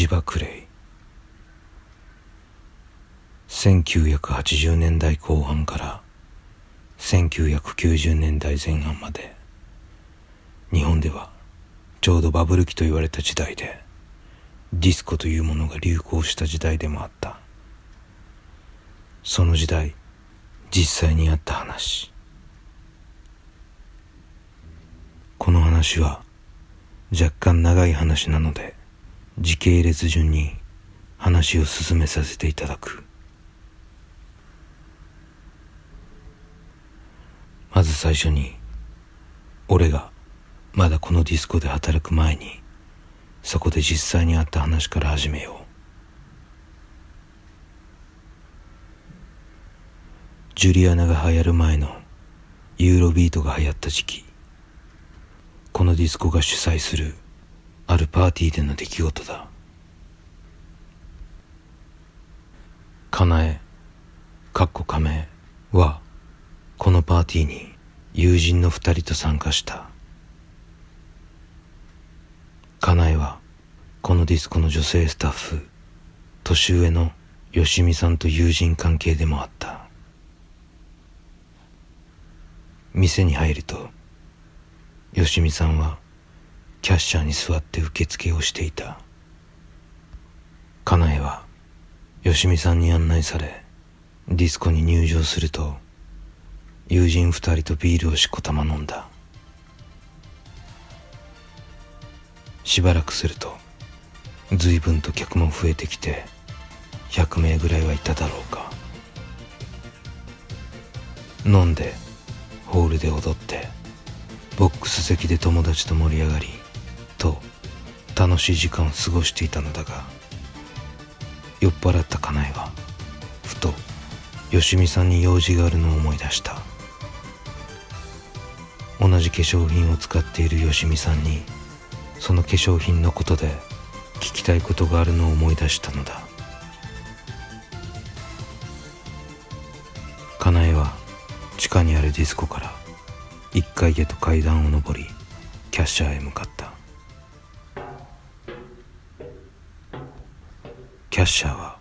ジバクレイ1980年代後半から1990年代前半まで日本ではちょうどバブル期と言われた時代でディスコというものが流行した時代でもあった。その時代実際にあった話。この話は若干長い話なので時系列順に話を進めさせていただく。まず最初に俺がまだこのディスコで働く前にそこで実際にあった話から始めよう。ジュリアナが流行る前のユーロビートが流行った時期このディスコが主催するあるパーティーでの出来事だ。かなえかっこ仮名はこのパーティーに友人の二人と参加した。かなえはこのディスコの女性スタッフ年上のよしみさんと友人関係でもあった。店に入るとよしみさんはキャッシャーに座って受付をしていた。かなえはよしみさんに案内されディスコに入場すると友人二人とビールをしこたま飲んだ。しばらくすると随分と客も増えてきて100名ぐらいはいただろうか。飲んでホールで踊ってボックス席で友達と盛り上がりと楽しい時間を過ごしていたのだが酔っ払った家内はふとよしみさんに用事があるのを思い出した。同じ化粧品を使っているよしみさんにその化粧品のことで聞きたいことがあるのを思い出したのだ。かなえは地下にあるディスコから1階へと階段を上りキャッシャーへ向かった。キャッシャーは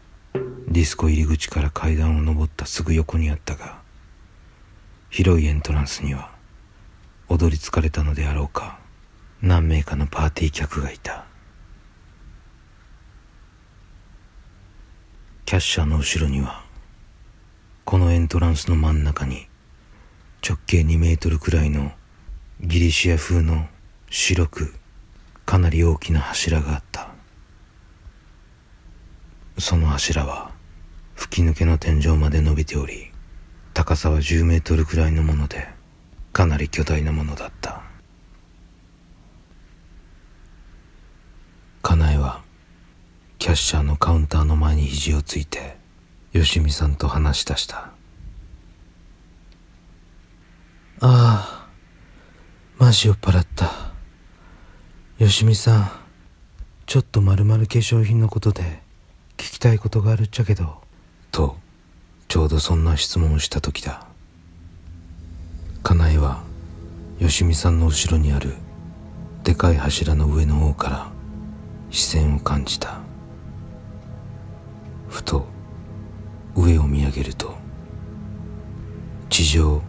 ディスコ入り口から階段を上ったすぐ横にあったが広いエントランスには踊り疲れたのであろうか何名かのパーティー客がいた。キャッシャーの後ろにはこのエントランスの真ん中に直径2メートルくらいのギリシア風の白くかなり大きな柱があった。その柱は吹き抜けの天井まで伸びており高さは10メートルくらいのものでかなり巨大なものだった。かなえはキャッシャーのカウンターの前に肘をついてよしみさんと話し出した。ああマジ酔っ払った。よしみさんちょっとまるまる化粧品のことで聞きたいことがあるっちゃけど。とちょうどそんな質問をした時だ。かなえはよしみさんの後ろにあるでかい柱の上の方から視線を感じた。ふと上を見上げると地上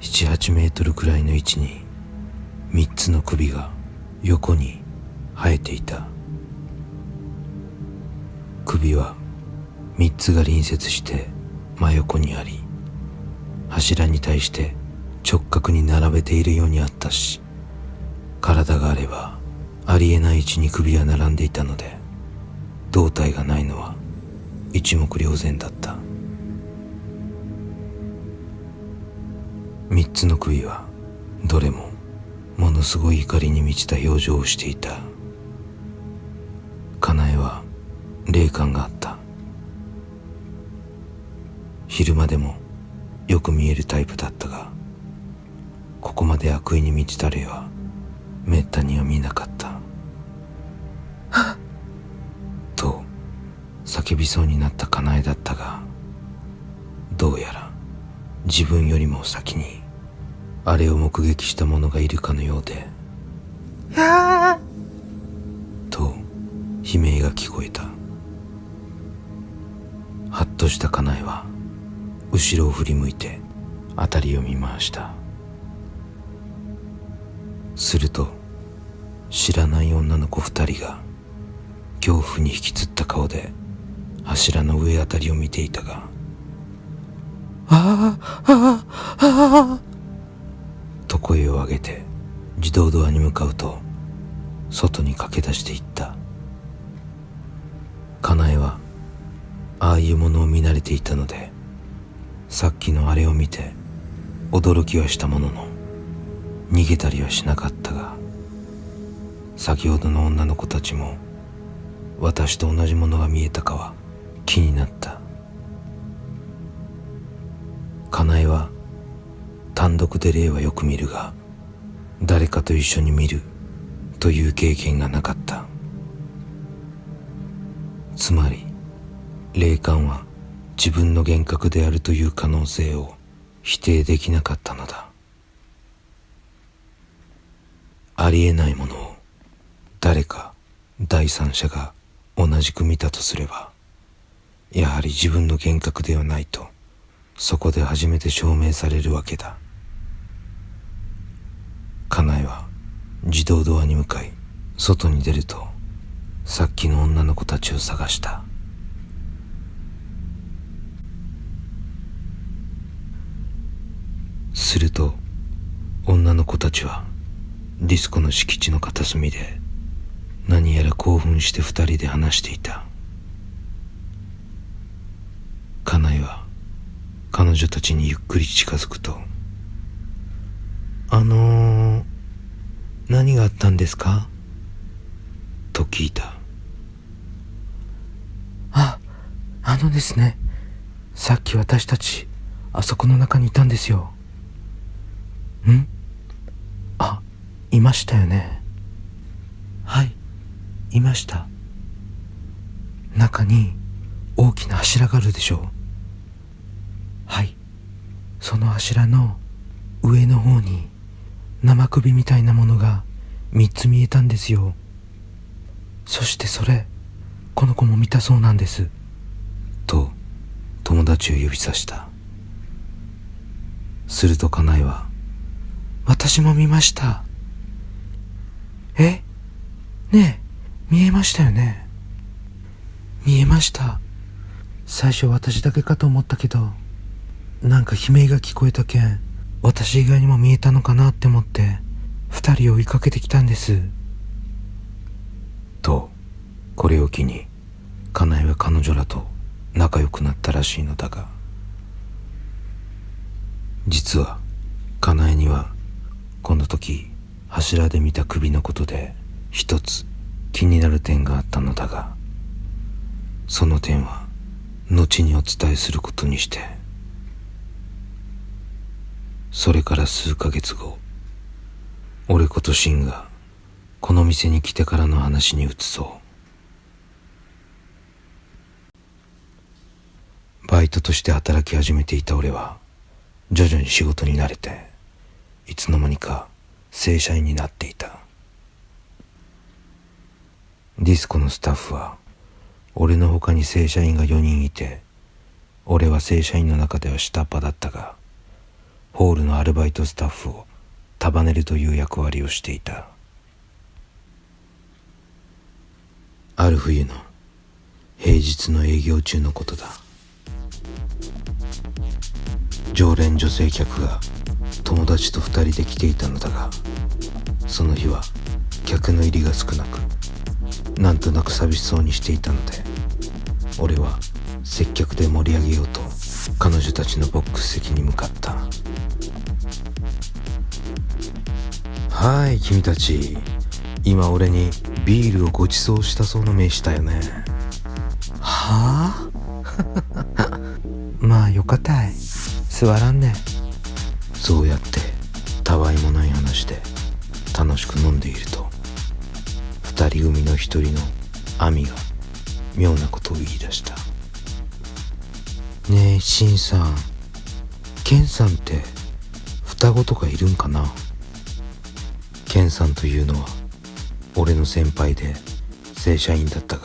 78メートルくらいの位置に3つの首が横に生えていた。首は3つが隣接して真横にあり柱に対して直角に並べているようにあったし体があればありえない位置に首は並んでいたので胴体がないのは一目瞭然だった。三つの首はどれもものすごい怒りに満ちた表情をしていた。霊感があった。昼間でもよく見えるタイプだったがここまで悪意に満ちた霊はめったには見なかった。と叫びそうになったかなえだったがどうやら自分よりも先にあれを目撃した者がいるかのようでと悲鳴が聞こえたはっとした家内は後ろを振り向いて辺りを見回した。すると知らない女の子二人が恐怖に引きつった顔で柱の上あたりを見ていたがああああああと声を上げて自動ドアに向かうと外に駆け出していったあいうものを見慣れていたのでさっきのあれを見て驚きはしたものの逃げたりはしなかったが先ほどの女の子たちも私と同じものが見えたかは気になった。かなえは単独で霊はよく見るが誰かと一緒に見るという経験がなかった。つまり霊感は自分の幻覚であるという可能性を否定できなかったのだ。ありえないものを誰か第三者が同じく見たとすればやはり自分の幻覚ではないとそこで初めて証明されるわけだ。家内は自動ドアに向かい外に出るとさっきの女の子たちを探した。すると女の子たちはディスコの敷地の片隅で何やら興奮して二人で話していた家内は彼女たちにゆっくり近づくとあのー、何があったんですか？と聞いた。あ、あのですね、さっき私たち、あそこの中にいたんですよ。ん？あ、いましたよね。はい、いました。中に大きな柱があるでしょう。はい、その柱の上の方に生首みたいなものが3つ見えたんですよそしてそれこの子も見たそうなんですと友達を指さしたすると家内は私も見ました。え？ねえ。見えましたよね。見えました。最初私だけかと思ったけどなんか悲鳴が聞こえたけん私以外にも見えたのかなって思って二人を追いかけてきたんです。とこれを機に家内は彼女らと仲良くなったらしいのだが実は家内にはこの時柱で見た首のことで一つ気になる点があったのだがその点は後にお伝えすることにしてそれから数ヶ月後俺ことシンがこの店に来てからの話に移そう。バイトとして働き始めていた俺は徐々に仕事に慣れていつの間にか正社員になっていた。ディスコのスタッフは俺の他に正社員が4人いて俺は正社員の中では下っ端だったがホールのアルバイトスタッフを束ねるという役割をしていた。ある冬の平日の営業中のことだ。常連女性客が友達と二人で来ていたのだがその日は客の入りが少なくなんとなく寂しそうにしていたので俺は接客で盛り上げようと彼女たちのボックス席に向かった。はい君たち。今俺にビールをご馳走したそうな目したよね。はあ？まあよかたい。座らんね。そうやってたわいもない話で楽しく飲んでいると二人組の一人の亜美が妙なことを言い出した。ねえしんさん。ケンさんって双子とかいるんかな？ケンさんというのは俺の先輩で正社員だったが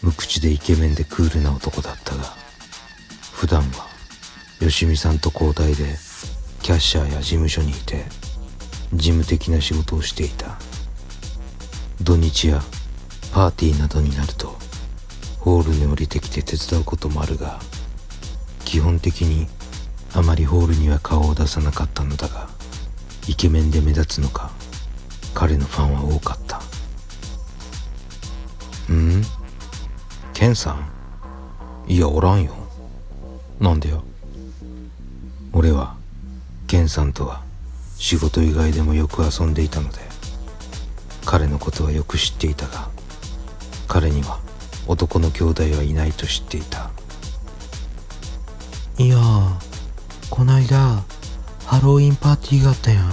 無口でイケメンでクールな男だったが普段は吉見さんと交代でキャッシャーや事務所にいて事務的な仕事をしていた。土日やパーティーなどになるとホールに降りてきて手伝うこともあるが基本的にあまりホールには顔を出さなかったのだがイケメンで目立つのか彼のファンは多かった。ん？ケンさん？いやおらんよ。なんでよ俺はケンさんとは仕事以外でもよく遊んでいたので彼のことはよく知っていたが彼には男の兄弟はいないと知っていた。いやこないだハロウィンパーティーがあったやん。ん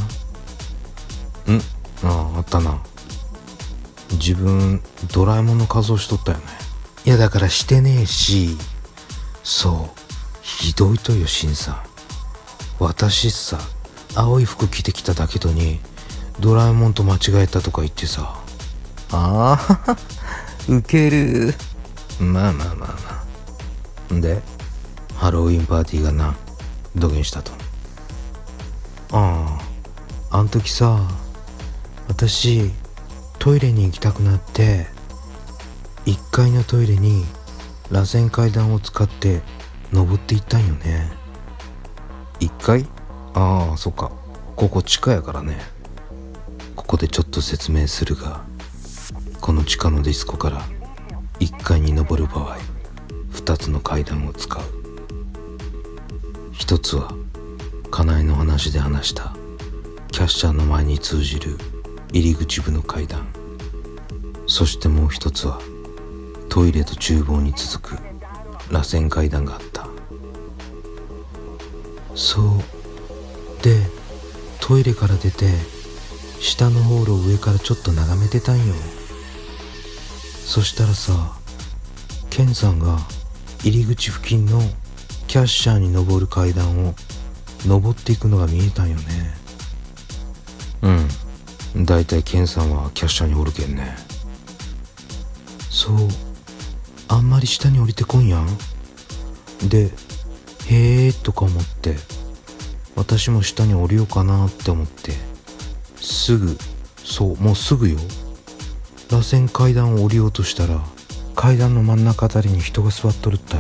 あああったな。自分ドラえもんの仮装しとったよね。いやだからしてねえし。そうひどいとよしんさん私さ青い服着てきただけどにドラえもんと間違えたとか言ってさ。ああ ウケる。まあまあまあまあ。でハロウィンパーティーがなどげんしたと。あああん時さ私トイレに行きたくなって1階のトイレに螺旋階段を使って登っていったんよね1階ああそっか。ここ地下やからね。ここでちょっと説明するがこの地下のディスコから1階に登る場合2つの階段を使う。1つは家内の話で話したキャッシャーの前に通じる入り口部の階段。そしてもう一つはトイレと厨房に続く螺旋階段があった。そう。でトイレから出て下のホールを上からちょっと眺めてたんよ。そしたらさケンさんが入り口付近のキャッシャーに登る階段を登っていくのが見えたんよね。うん。だいたいケンさんはキャッシャーにおるけんね。そう。あんまり下に降りてこんやん。でへえとか思って私も下に降りようかなって思ってすぐそうもうすぐよ。螺旋階段を降りようとしたら階段の真ん中あたりに人が座っとるった。い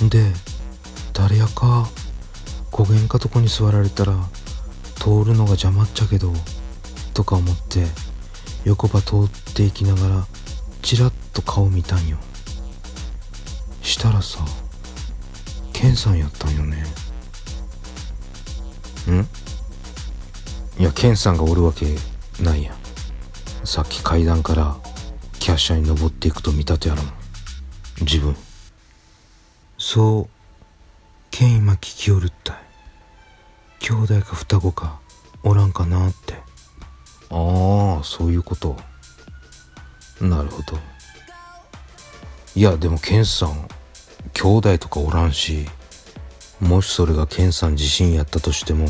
うん。で誰やか焦げんかとこに座られたら通るのが邪魔っちゃけどとか思って横ば通っていきながらチラッと顔見たんよ。したらさケンさんやったんよね。ん？いやケンさんがおるわけないやん。さっき階段からキャッシャーに登っていくと見たとやろ自分。そうケン今聞きおるったい。兄弟か双子かおらんかなって。ああそういうこと。なるほど。いやでもケンさん兄弟とかおらんしもしそれがケンさん自身やったとしても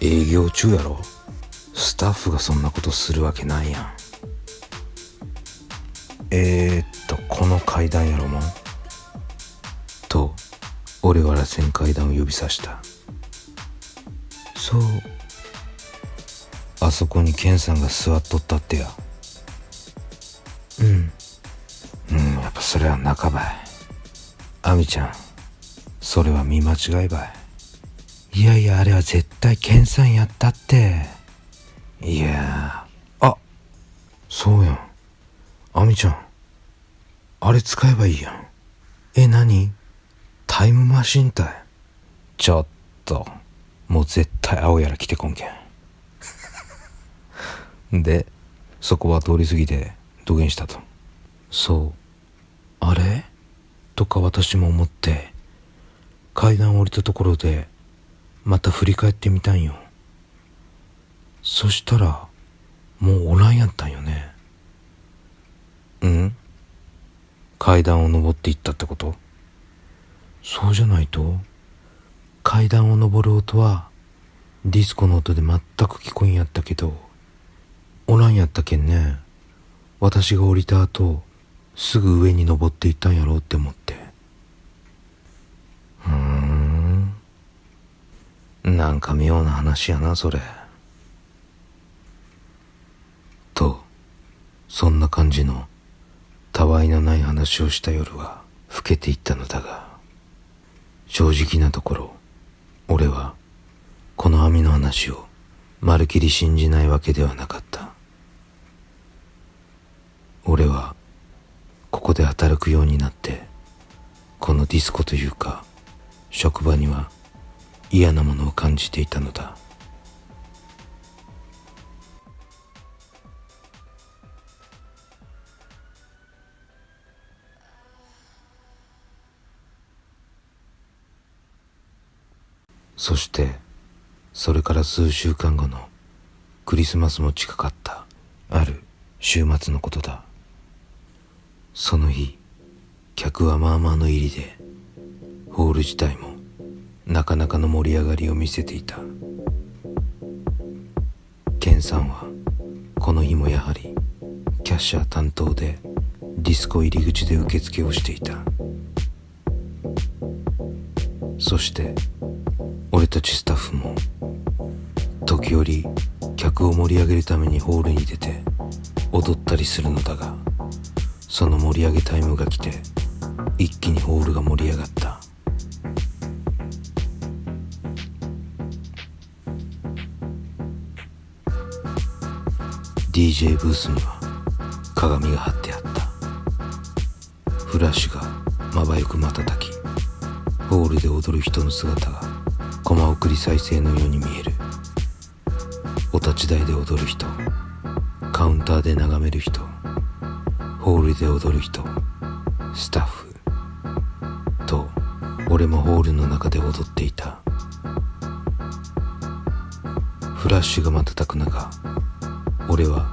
営業中やろ。スタッフがそんなことするわけないやん。えー、っとこの階段やろもん。と俺は螺旋階段を指さした。そう。あそこにケンさんが座っとったってや。うん。うんやっぱそれは半ばい亜美ちゃんそれは見間違いばい。いやいやあれは絶対ケンさんやったって。いやあそうやん。亜美ちゃんあれ使えばいいやん。え何？タイムマシンたいちょっともう絶対青やら来てこんけん。でそこは通り過ぎて土下したと。そう。あれ？とか私も思って階段を降りたところでまた振り返ってみたんよ。そしたらもうおらんやったんよね。うん？階段を登っていったってこと？そうじゃないと階段を登る音はディスコの音で全く聞こえんやったけどおらんやったけんね。私が降りた後すぐ上に登っていったんやろうって思って。ふーん。なんか妙な話やなそれ。とそんな感じのたわいのない話をした夜は更けていったのだが正直なところ俺はこの網の話をまるきり信じないわけではなかった。俺はここで働くようになってこのディスコというか職場には嫌なものを感じていたのだ。そしてそれから数週間後のクリスマスも近かったある週末のことだ。その日客はまあまあの入りでホール自体もなかなかの盛り上がりを見せていた。ケンさんはこの日もやはりキャッシャー担当でディスコ入り口で受付をしていた。そして俺たちスタッフも時折客を盛り上げるためにホールに出て踊ったりするのだがその盛り上げタイムが来て一気にホールが盛り上がった。DJ ブースには鏡が貼ってあった。フラッシュがまばゆく瞬きホールで踊る人の姿がコマ送り再生のように見える。お立ち台で踊る人カウンターで眺める人ホールで踊る人スタッフと俺もホールの中で踊っていた。フラッシュが瞬く中俺は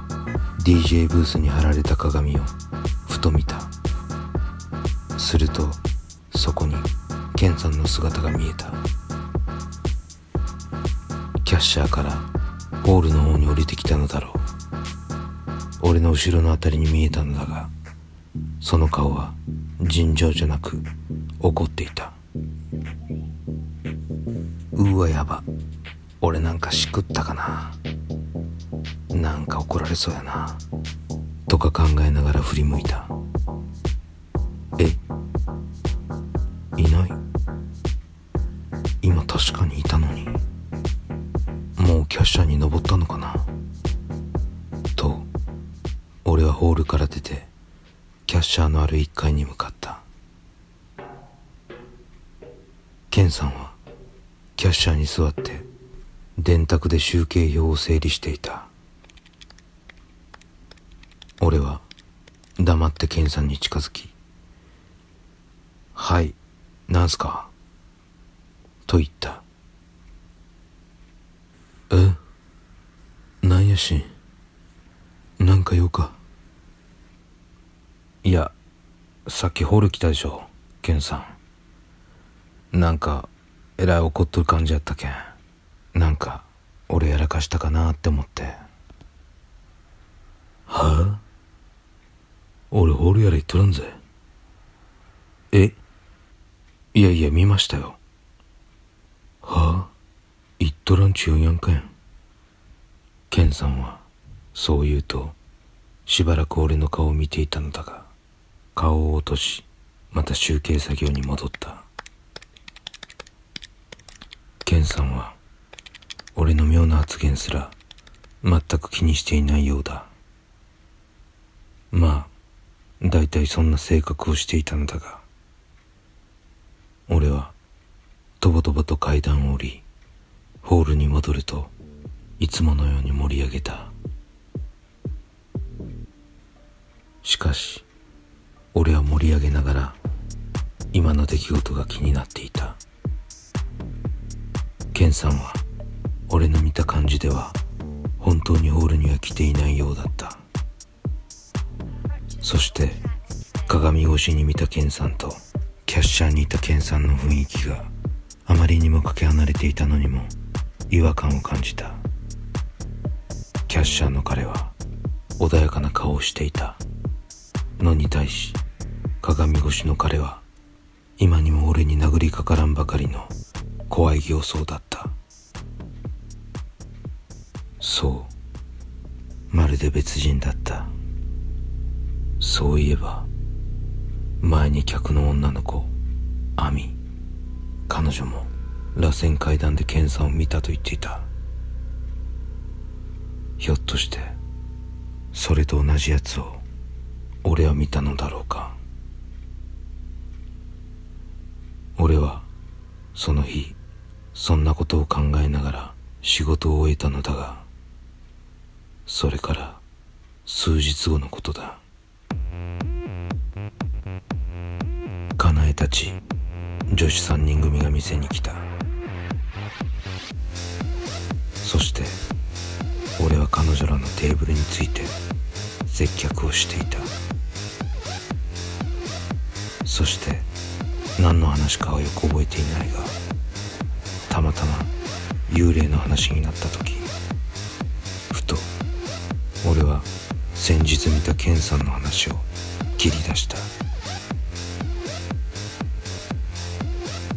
DJ ブースに貼られた鏡をふと見た。するとそこにケンさんの姿が見えた。キャッシャーからホールの方に降りてきたのだろう。俺の後ろの辺りに見えたのだがその顔は尋常じゃなく怒っていた。うわやば。俺なんかしくったかな。なんか怒られそうやな。とか考えながら振り向いた。シャーのある1階に向かった。ケンさんはキャッシャーに座って電卓で集計表を整理していた。俺は黙ってケンさんに近づき「はいなんすか?」と言った「え？なんやしん？なんか用か?」いやさっきホール来たでしょケンさん。なんかえらい怒っとる感じやったけん。なんか俺やらかしたかなって思って。はあ？俺ホールやら言っとらんぜ。え？いやいや見ましたよ。はあ？言っとらんちゅうんやんかやん。ケンさんはそう言うとしばらく俺の顔を見ていたのだが顔を落としまた集計作業に戻った。ケンさんは俺の妙な発言すら全く気にしていないようだ。まあ大体そんな性格をしていたのだが俺はとぼとぼと階段を降りホールに戻るといつものように盛り上げた。しかし俺は盛り上げながら今の出来事が気になっていた。ケンさんは俺の見た感じでは本当にホールには来ていないようだった。そして鏡越しに見たケンさんとキャッシャーにいたケンさんの雰囲気があまりにもかけ離れていたのにも違和感を感じた。キャッシャーの彼は穏やかな顔をしていた。のに対し鏡越しの彼は今にも俺に殴りかからんばかりの怖い形相だった。そう。まるで別人だった。そういえば前に客の女の子亜美彼女も螺旋階段で検査を見たと言っていた。ひょっとしてそれと同じやつを俺は見たのだろうか。俺はその日そんなことを考えながら仕事を終えたのだがそれから数日後のことだ。かなえたち女子3人組が店に来た。そして俺は彼女らのテーブルについて接客をしていた。そして何の話かはよく覚えていないがたまたま幽霊の話になった時ふと俺は先日見たケンさんの話を切り出した。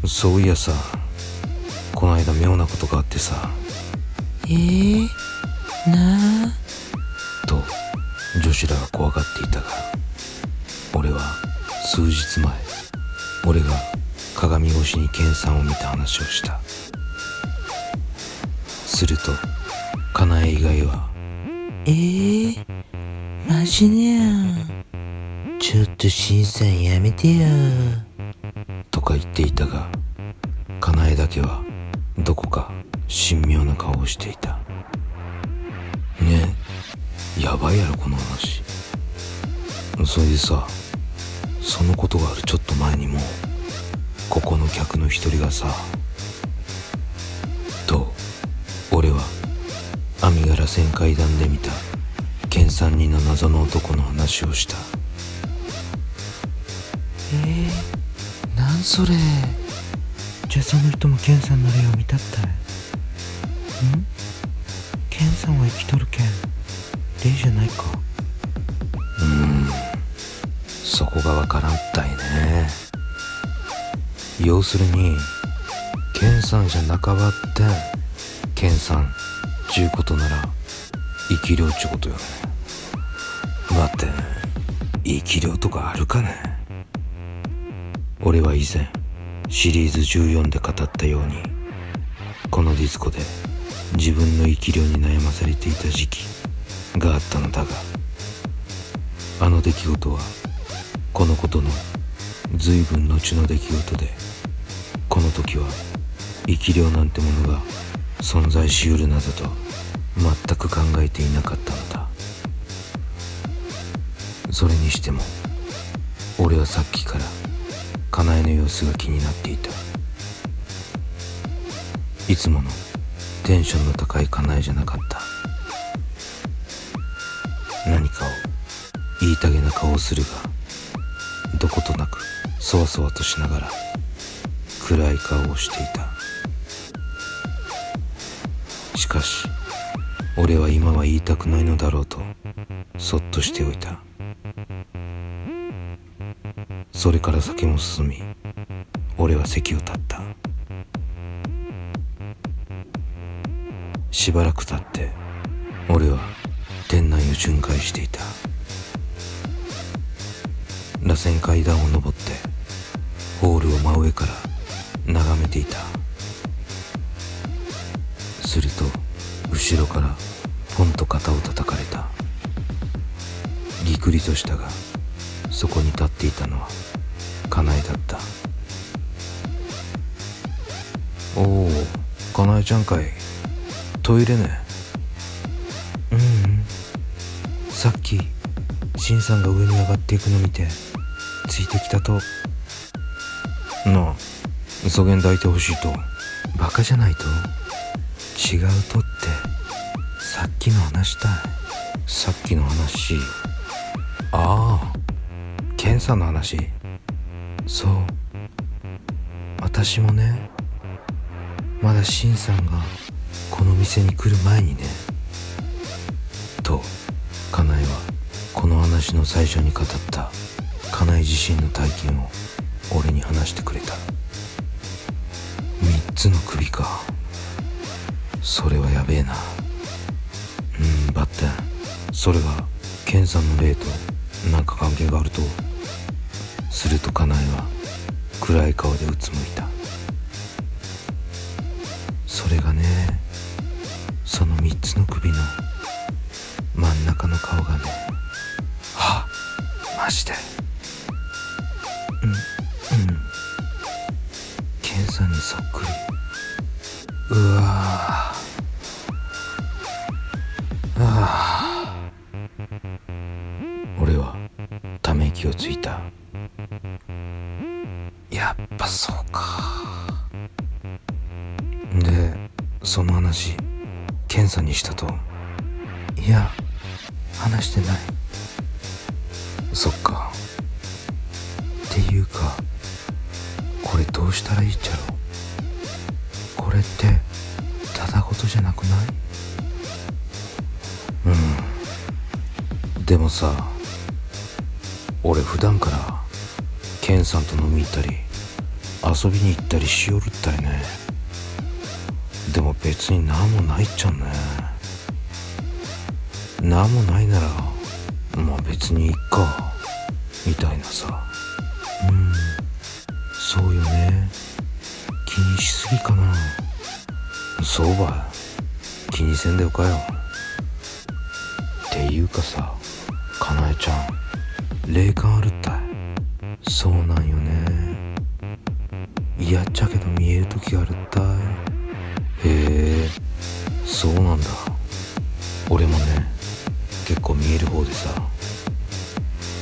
そういやさこの間妙なことがあってさ。えー、なあ？と女子らが怖がっていたが俺は数日前俺が鏡越しに健さんを見た話をした。するとかなえ以外はえー、マジねやちょっとしんさんやめてよとか言っていたがかなえだけはどこか神妙な顔をしていた。ねえやばいやろこの話。それでさそのことがあるちょっと前にもここの客の一人がさと俺は網柄旋階段で見たケン3人の謎の男の話をした。えー、なんそれ。じゃあその人もケンさんの霊を見たった。いん？ケンさんは生きとるけん霊じゃないか。そこがわからんったいね。要するにケンさんじゃなかばってケンさんちゅうことなら生き量ちゅうことよね。待って生き量とかあるかね。俺は以前シリーズ14で語ったようにこのディスコで自分の生き量に悩まされていた時期があったのだがあの出来事はこのことの随分後の出来事でこの時は生き量なんてものが存在しうるなどと全く考えていなかったのだ。それにしても俺はさっきからかなえの様子が気になっていた。いつものテンションの高いかなえじゃなかった。何かを言いたげな顔をするがどことなくそわそわとしながら暗い顔をしていた。しかし俺は今は言いたくないのだろうとそっとしておいた。それから酒も進み俺は席を立った。しばらく経って俺は店内を巡回していた。螺旋階段を登ってホールを真上から眺めていた。すると後ろからポンと肩を叩かれた。ぎくりとしたがそこに立っていたのはかなえだった。おおかなえちゃんかい。トイレね。ううん。さっきシンさんが上に上がっていくの見て。ついてきたと。なあそげん抱いてほしいと。バカじゃないと。違うとって。さっきの話たいさっきの話。ああ。検査の話。そう。私もね。まだシンさんがこの店に来る前にね。とかなえはこの話の最初に語った。家内自身の体験を俺に話してくれた。3つの首か。それはやべえな。うんバッテンそれがケンさんの霊と何か関係があるとすると家内は暗い顔でうつむいた。それがねその3つの首の真ん中の顔がねはっマジで。うわああ俺はため息をついた。やっぱそうか。でその話ケンさんにしたと。いや話してない。でもさ俺普段からケンさんと飲み行ったり遊びに行ったりしよるったいね。でも別に何もないっちゃんね。何もないならまあ別にいっかみたいなさ。うん。そうよね。気にしすぎかな。そうば気にせんでよかよ。っていうかさ。かなえちゃん。霊感あるったい。そうなんよね。嫌っちゃけど見える時があるったい。へえ。そうなんだ。俺もね結構見える方でさ。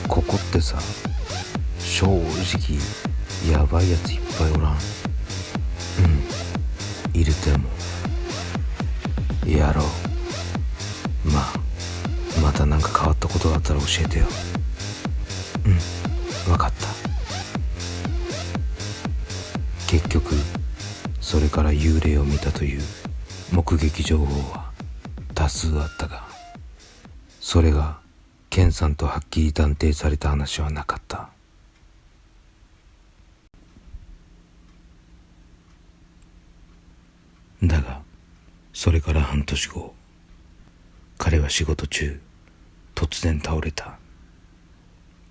ここってさ正直やばいやついっぱいおらん。うん。いるても。やろう。た何か変わったことがあったら教えてよ。うん分かった。結局それから幽霊を見たという目撃情報は多数あったがそれがケンさんとはっきり断定された話はなかった。だがそれから半年後彼は仕事中突然倒れた。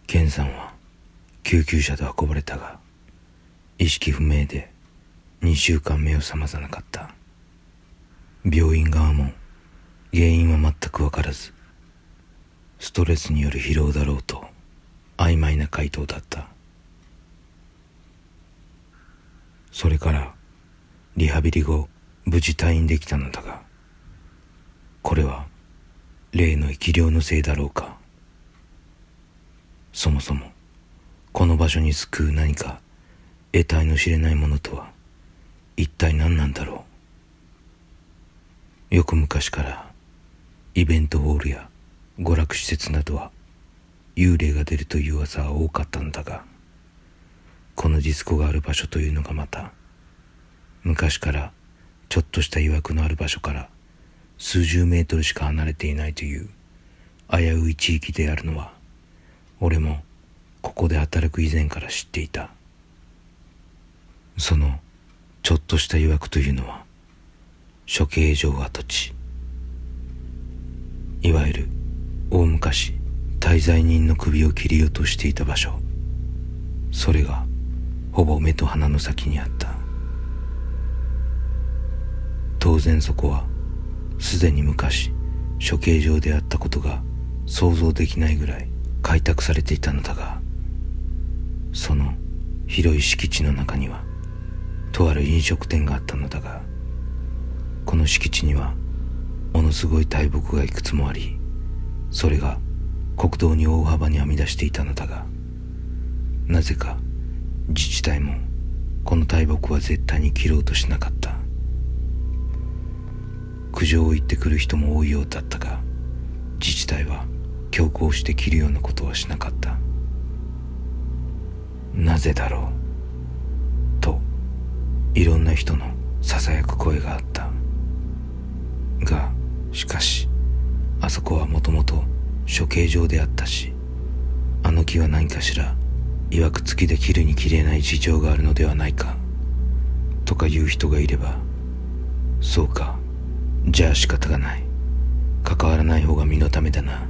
ケンさんは救急車で運ばれたが意識不明で2週間目を覚まさなかった。病院側も原因は全く分からずストレスによる疲労だろうと曖昧な回答だった。それからリハビリ後無事退院できたのだがこれは例の生き量のせいだろうか。そもそもこの場所に救う何か得体の知れないものとは一体何なんだろう。よく昔からイベントホールや娯楽施設などは幽霊が出るという噂は多かったのだがこのディスコがある場所というのがまた昔からちょっとした曰くのある場所から数十メートルしか離れていないという危うい地域であるのは俺もここで働く以前から知っていた。そのちょっとした曰くというのは処刑場跡地。いわゆる大昔滞在人の首を切り落としていた場所。それがほぼ目と鼻の先にあった。当然そこはすでに昔処刑場であったことが想像できないぐらい開拓されていたのだがその広い敷地の中にはとある飲食店があったのだがこの敷地にはものすごい大木がいくつもありそれが国道に大幅に編み出していたのだがなぜか自治体もこの大木は絶対に切ろうとしなかった。苦情を言ってくる人も多いようだったが自治体は強行して切るようなことはしなかった。なぜだろう？といろんな人のささやく声があった。がしかしあそこはもともと処刑場であったしあの木は何かしら曰く月で切るに切れない事情があるのではないかとか言う人がいればそうか。じゃあ仕方がない。関わらない方が身のためだな。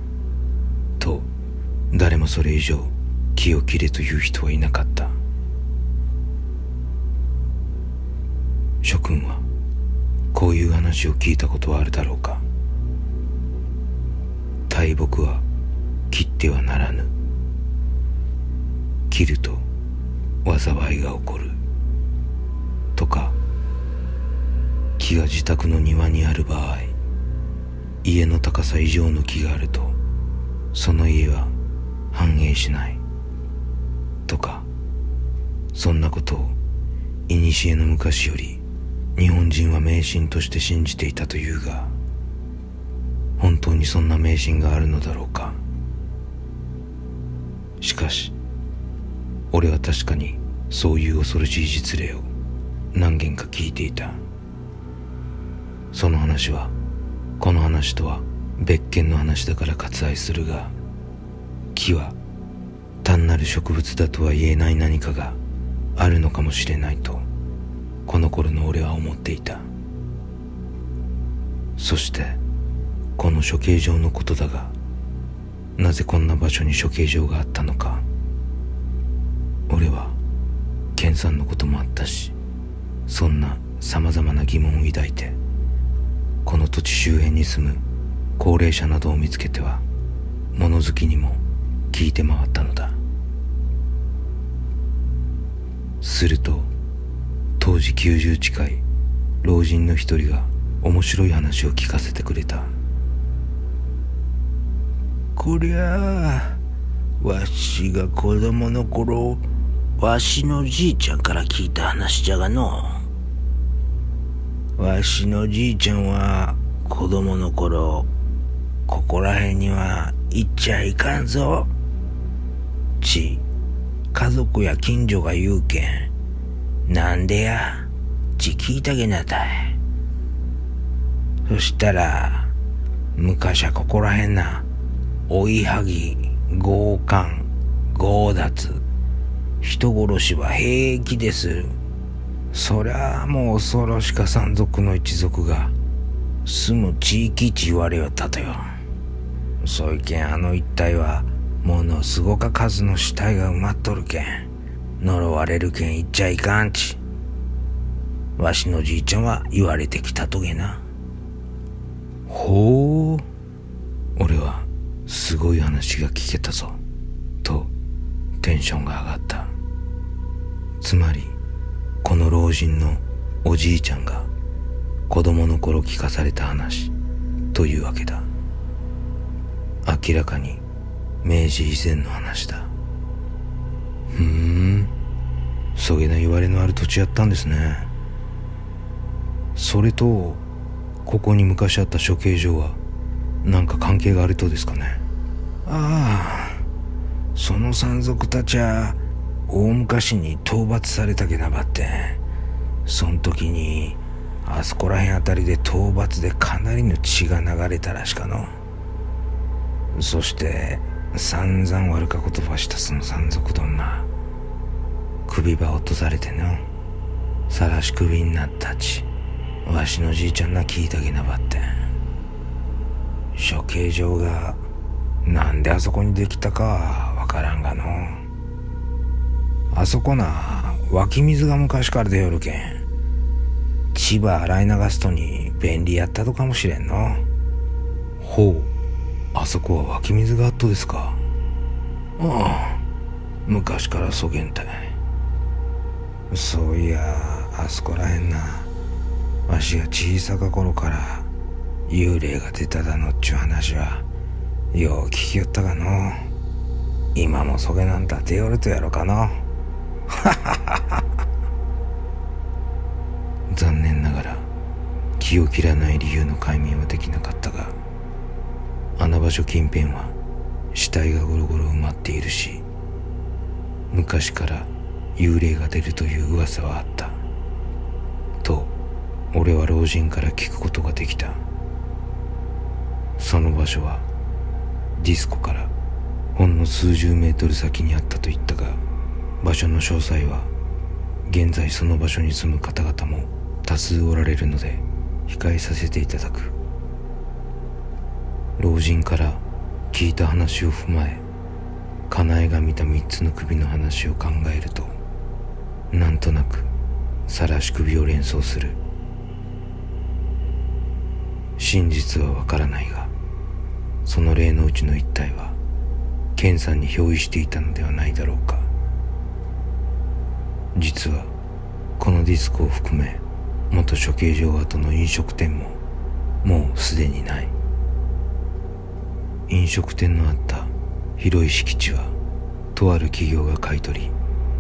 と誰もそれ以上木を切れという人はいなかった。諸君はこういう話を聞いたことはあるだろうか。大木は切ってはならぬ。切ると災いが起こる。とか木が自宅の庭にある場合家の高さ以上の木があるとその家は繁栄しないとかそんなことを古の昔より日本人は迷信として信じていたというが本当にそんな迷信があるのだろうか。しかし俺は確かにそういう恐ろしい実例を何件か聞いていた。その話はこの話とは別件の話だから割愛するが木は単なる植物だとは言えない何かがあるのかもしれないとこの頃の俺は思っていた。そしてこの処刑場のことだがなぜこんな場所に処刑場があったのか俺は健さんのこともあったしそんなさまざまな疑問を抱いてこの土地周辺に住む高齢者などを見つけては物好きにも聞いて回ったのだ。すると当時90近い老人の一人が面白い話を聞かせてくれた。こりゃあわしが子供の頃わしのじいちゃんから聞いた話じゃがの。うわしのじいちゃんは子供の頃ここらへんには行っちゃいかんぞち家族や近所が言うけんなんでや？ち聞いたげなたい。そしたら、昔はここらへんな、追いはぎ、強姦、強奪、人殺しは平気です。そりゃあもう恐ろしか山賊の一族が住む地域ち言われよったとよ。そういけんあの一帯はものすごか数の死体が埋まっとるけん。呪われるけん言っちゃいかんち。わしのじいちゃんは言われてきたとげな。ほう。俺はすごい話が聞けたぞ。とテンションが上がった。つまり、この老人のおじいちゃんが子供の頃聞かされた話というわけだ。明らかに明治以前の話だ。ふーんそげな言われのある土地やったんですねそれとここに昔あった処刑場は何か関係があるとですかねああその山賊たちは大昔に討伐されたけなばってそん時にあそこら辺あたりで討伐でかなりの血が流れたらしかの。そして散々悪か言葉したその山賊どんな首ば落とされてのさらし首になったちわしのじいちゃんが聞いたげなばって処刑場がなんであそこにできたかわからんがの。あそこな湧き水が昔から出よるけん。千葉洗い流すとに便利やったとかもしれんの。ほう。あそこは湧き水があっとですか。ああ昔からそげんたい。そういやあそこらへんな。わしが小さか頃から幽霊が出ただのっちゅう話はよう聞きよったがの。今もそげなんた出よるとやろかの 残念ながら気を切らない理由の解明はできなかったがあの場所近辺は死体がゴロゴロ埋まっているし昔から幽霊が出るという噂はあった。と俺は老人から聞くことができた。その場所はディスコからほんの数十メートル先にあったと言ったが場所の詳細は現在その場所に住む方々も多数おられるので控えさせていただく。老人から聞いた話を踏まえかなえが見た三つの首の話を考えるとなんとなく晒し首を連想する。真実はわからないがその例のうちの一体は健さんに憑依していたのではないだろうか。実はこのディスコを含め元処刑場跡の飲食店ももうすでにない。飲食店のあった広い敷地はとある企業が買い取り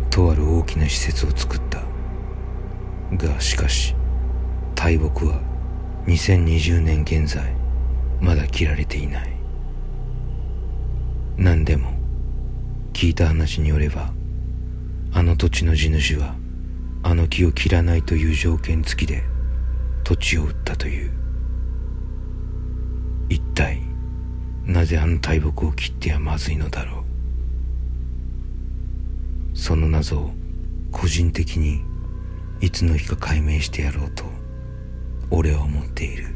とある大きな施設を作った。がしかし大木は2020年現在まだ切られていない。何でも聞いた話によればあの土地の地主はあの木を切らないという条件付きで土地を売ったという。一体なぜあの大木を切ってはまずいのだろう。その謎を個人的にいつの日か解明してやろうと俺は思っている「